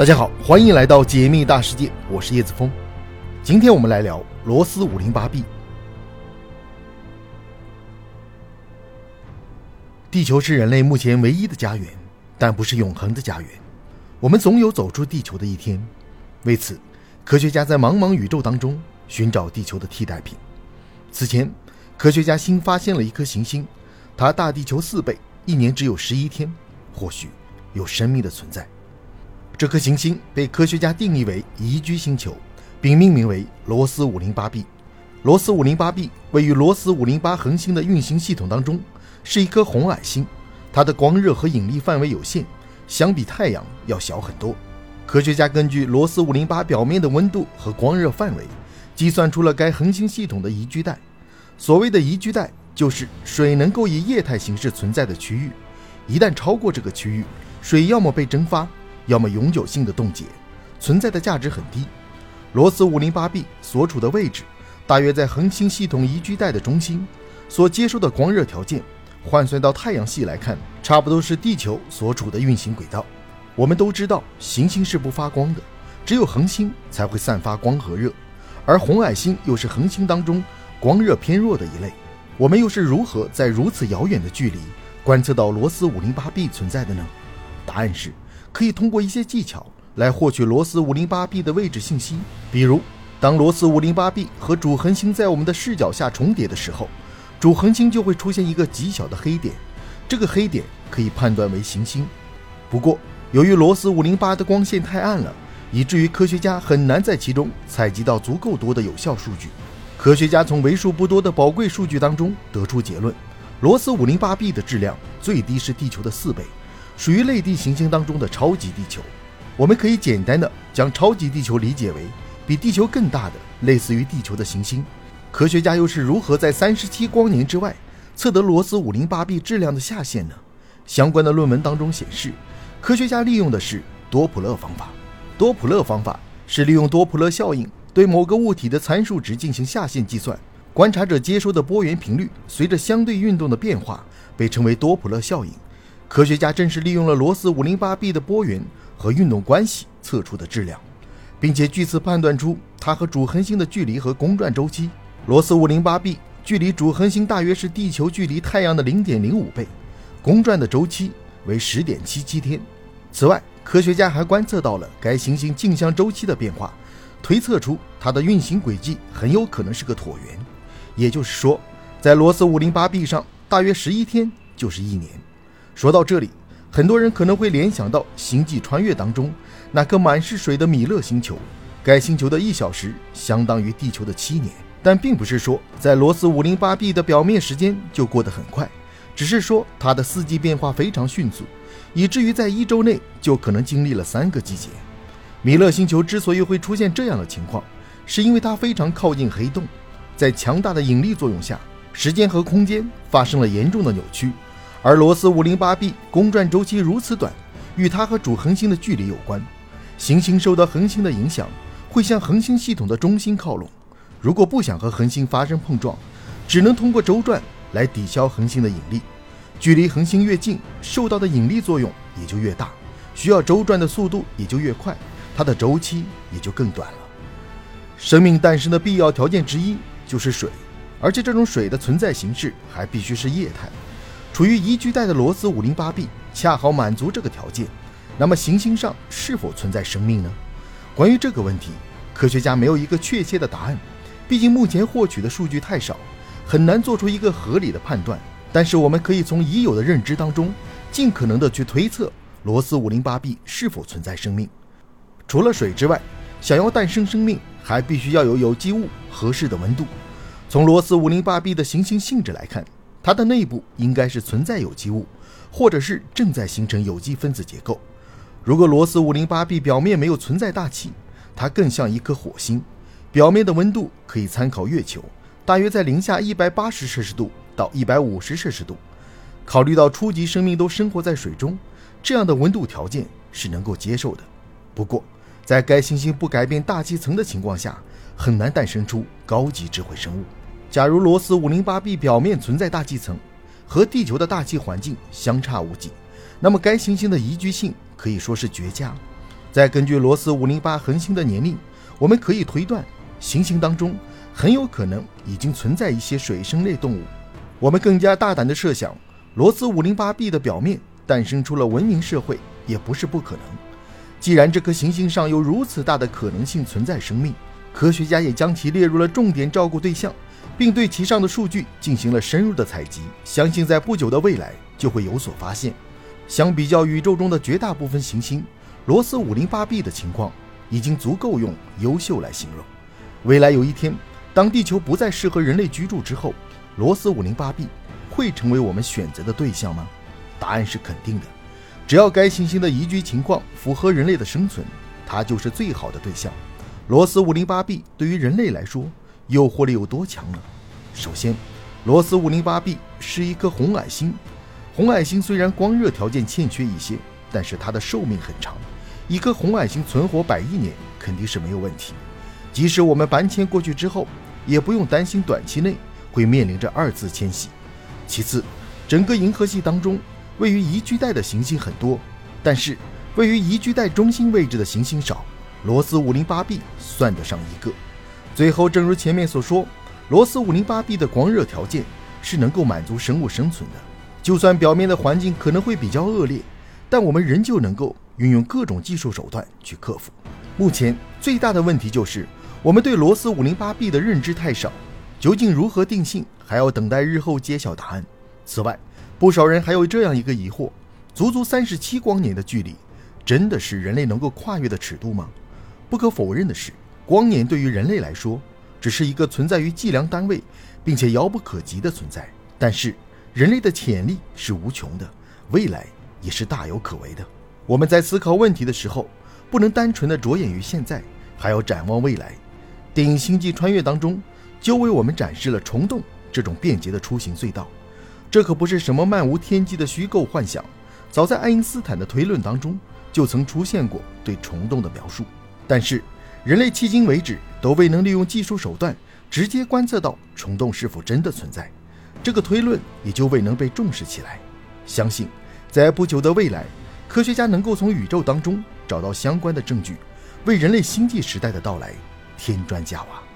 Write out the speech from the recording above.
大家好，欢迎来到解密大世界，我是叶子峰。今天我们来聊罗斯五零八 b。地球是人类目前唯一的家园，但不是永恒的家园。我们总有走出地球的一天。为此，科学家在茫茫宇宙当中寻找地球的替代品。此前，科学家新发现了一颗行星，它大地球四倍，一年只有十一天，或许有生命的存在。这颗行星被科学家定义为宜居星球，并命名为罗斯五零八 b。罗斯五零八 b 位于罗斯五零八恒星的运行系统当中，是一颗红矮星。它的光热和引力范围有限，相比太阳要小很多。科学家根据罗斯五零八表面的温度和光热范围，计算出了该恒星系统的宜居带。所谓的宜居带，就是水能够以液态形式存在的区域。一旦超过这个区域，水要么被蒸发。要么永久性的冻结，存在的价值很低。罗斯五零八 b 所处的位置，大约在恒星系统宜居带的中心，所接收的光热条件，换算到太阳系来看，差不多是地球所处的运行轨道。我们都知道，行星是不发光的，只有恒星才会散发光和热，而红矮星又是恒星当中光热偏弱的一类。我们又是如何在如此遥远的距离观测到罗斯五零八 b 存在的呢？答案是。可以通过一些技巧来获取罗斯五零八 b 的位置信息，比如，当罗斯五零八 b 和主恒星在我们的视角下重叠的时候，主恒星就会出现一个极小的黑点，这个黑点可以判断为行星。不过，由于罗斯五零八的光线太暗了，以至于科学家很难在其中采集到足够多的有效数据。科学家从为数不多的宝贵数据当中得出结论：罗斯五零八 b 的质量最低是地球的四倍。属于类地行星当中的超级地球，我们可以简单的将超级地球理解为比地球更大的类似于地球的行星。科学家又是如何在三十七光年之外测得罗斯五零八 b 质量的下限呢？相关的论文当中显示，科学家利用的是多普勒方法。多普勒方法是利用多普勒效应对某个物体的参数值进行下限计算，观察者接收的波源频率随着相对运动的变化，被称为多普勒效应。科学家正是利用了罗斯五零八 b 的波源和运动关系测出的质量，并且据此判断出它和主恒星的距离和公转周期。罗斯五零八 b 距离主恒星大约是地球距离太阳的零点零五倍，公转的周期为十点七七天。此外，科学家还观测到了该行星径向周期的变化，推测出它的运行轨迹很有可能是个椭圆。也就是说，在罗斯五零八 b 上，大约十一天就是一年。说到这里，很多人可能会联想到《星际穿越》当中那颗满是水的米勒星球，该星球的一小时相当于地球的七年。但并不是说在罗斯五零八 b 的表面时间就过得很快，只是说它的四季变化非常迅速，以至于在一周内就可能经历了三个季节。米勒星球之所以会出现这样的情况，是因为它非常靠近黑洞，在强大的引力作用下，时间和空间发生了严重的扭曲。而罗斯五零八 b 公转周期如此短，与它和主恒星的距离有关。行星受到恒星的影响，会向恒星系统的中心靠拢。如果不想和恒星发生碰撞，只能通过周转来抵消恒星的引力。距离恒星越近，受到的引力作用也就越大，需要周转的速度也就越快，它的周期也就更短了。生命诞生的必要条件之一就是水，而且这种水的存在形式还必须是液态。处于宜居带的罗斯五零八 b 恰好满足这个条件，那么行星上是否存在生命呢？关于这个问题，科学家没有一个确切的答案，毕竟目前获取的数据太少，很难做出一个合理的判断。但是我们可以从已有的认知当中，尽可能的去推测罗斯五零八 b 是否存在生命。除了水之外，想要诞生生命，还必须要有有机物合适的温度。从罗斯五零八 b 的行星性质来看。它的内部应该是存在有机物，或者是正在形成有机分子结构。如果罗斯五零八 b 表面没有存在大气，它更像一颗火星，表面的温度可以参考月球，大约在零下一百八十摄氏度到一百五十摄氏度。考虑到初级生命都生活在水中，这样的温度条件是能够接受的。不过，在该行星不改变大气层的情况下，很难诞生出高级智慧生物。假如罗斯五零八 b 表面存在大气层，和地球的大气环境相差无几，那么该行星的宜居性可以说是绝佳。再根据罗斯五零八恒星的年龄，我们可以推断，行星当中很有可能已经存在一些水生类动物。我们更加大胆的设想，罗斯五零八 b 的表面诞生出了文明社会，也不是不可能。既然这颗行星上有如此大的可能性存在生命，科学家也将其列入了重点照顾对象，并对其上的数据进行了深入的采集。相信在不久的未来就会有所发现。相比较宇宙中的绝大部分行星。罗斯五零八 b 的情况已经足够用优秀来形容。未来有一天，当地球不再适合人类居住之后，罗斯五零八 b 会成为我们选择的对象吗？答案是肯定的。只要该行星的宜居情况符合人类的生存，它就是最好的对象。罗斯五零八 b 对于人类来说，诱惑力有多强呢？首先，罗斯五零八 b 是一颗红矮星。红矮星虽然光热条件欠缺一些，但是它的寿命很长。一颗红矮星存活百亿年肯定是没有问题，即使我们搬迁过去之后，也不用担心短期内会面临着二次迁徙。其次，整个银河系当中位于宜居带的行星很多，但是位于宜居带中心位置的行星少，罗斯五零八 b 算得上一个。最后，正如前面所说，罗斯五零八 b 的光热条件是能够满足生物生存的，就算表面的环境可能会比较恶劣，但我们仍旧能够。运用各种技术手段去克服。目前最大的问题就是我们对罗斯五零八 b 的认知太少，究竟如何定性，还要等待日后揭晓答案。此外，不少人还有这样一个疑惑：足足三十七光年的距离，真的是人类能够跨越的尺度吗？不可否认的是，光年对于人类来说，只是一个存在于计量单位，并且遥不可及的存在。但是，人类的潜力是无穷的，未来也是大有可为的。我们在思考问题的时候，不能单纯的着眼于现在，还要展望未来。电影《星际穿越》当中就为我们展示了虫洞这种便捷的出行隧道。这可不是什么漫无天际的虚构幻想，早在爱因斯坦的推论当中就曾出现过对虫洞的描述。但是人类迄今为止都未能利用技术手段直接观测到虫洞是否真的存在，这个推论也就未能被重视起来。相信在不久的未来。科学家能够从宇宙当中找到相关的证据，为人类星际时代的到来添砖加瓦。